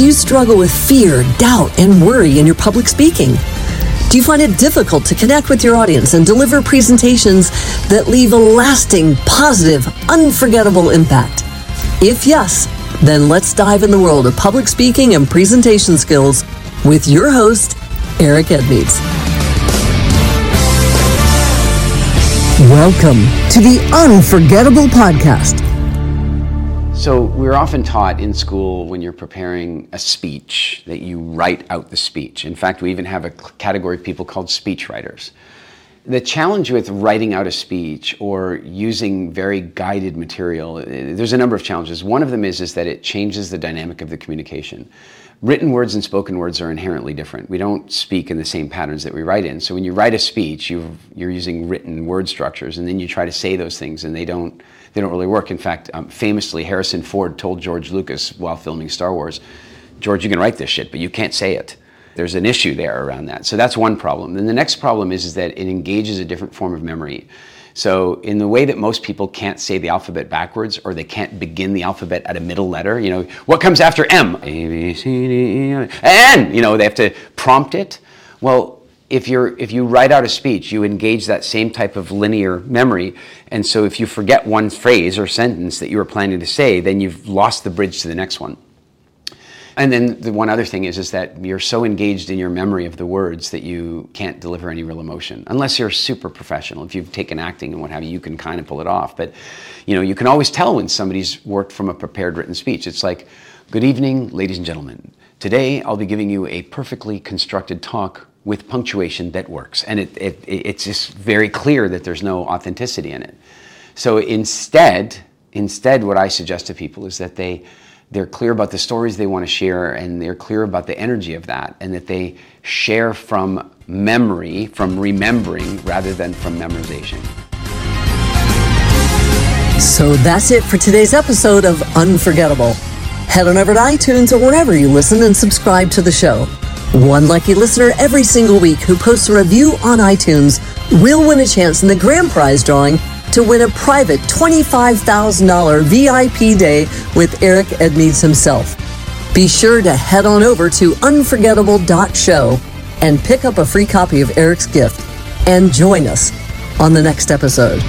Do you struggle with fear, doubt, and worry in your public speaking? Do you find it difficult to connect with your audience and deliver presentations that leave a lasting, positive, unforgettable impact? If yes, then let's dive in the world of public speaking and presentation skills with your host, Eric Edmeades. Welcome to the Unforgettable Podcast. So, we're often taught in school when you're preparing a speech that you write out the speech. In fact, we even have a category of people called speech writers. The challenge with writing out a speech or using very guided material, there's a number of challenges. One of them is, is that it changes the dynamic of the communication. Written words and spoken words are inherently different. We don't speak in the same patterns that we write in. So when you write a speech, you are using written word structures, and then you try to say those things, and they don't they don't really work. In fact, um, famously, Harrison Ford told George Lucas while filming Star Wars, George, you can write this shit, but you can't say it. There's an issue there around that. So that's one problem. Then the next problem is, is that it engages a different form of memory. So, in the way that most people can't say the alphabet backwards or they can't begin the alphabet at a middle letter, you know, what comes after M? A, B, C, D, E, N. You know, they have to prompt it. Well, if you're if you write out a speech, you engage that same type of linear memory, and so if you forget one phrase or sentence that you were planning to say, then you've lost the bridge to the next one. And then the one other thing is is that you're so engaged in your memory of the words that you can't deliver any real emotion unless you're super professional. If you've taken acting and what have you, you can kind of pull it off. But you know, you can always tell when somebody's worked from a prepared written speech. It's like, "Good evening, ladies and gentlemen. Today I'll be giving you a perfectly constructed talk with punctuation that works. And it, it, it's just very clear that there's no authenticity in it. So instead, instead, what I suggest to people is that they, they're clear about the stories they want to share and they're clear about the energy of that and that they share from memory, from remembering rather than from memorization. So that's it for today's episode of Unforgettable. Head on over to iTunes or wherever you listen and subscribe to the show. One lucky listener every single week who posts a review on iTunes will win a chance in the grand prize drawing to win a private $25,000 VIP day with Eric Edmeades himself. Be sure to head on over to unforgettable.show and pick up a free copy of Eric's gift and join us on the next episode.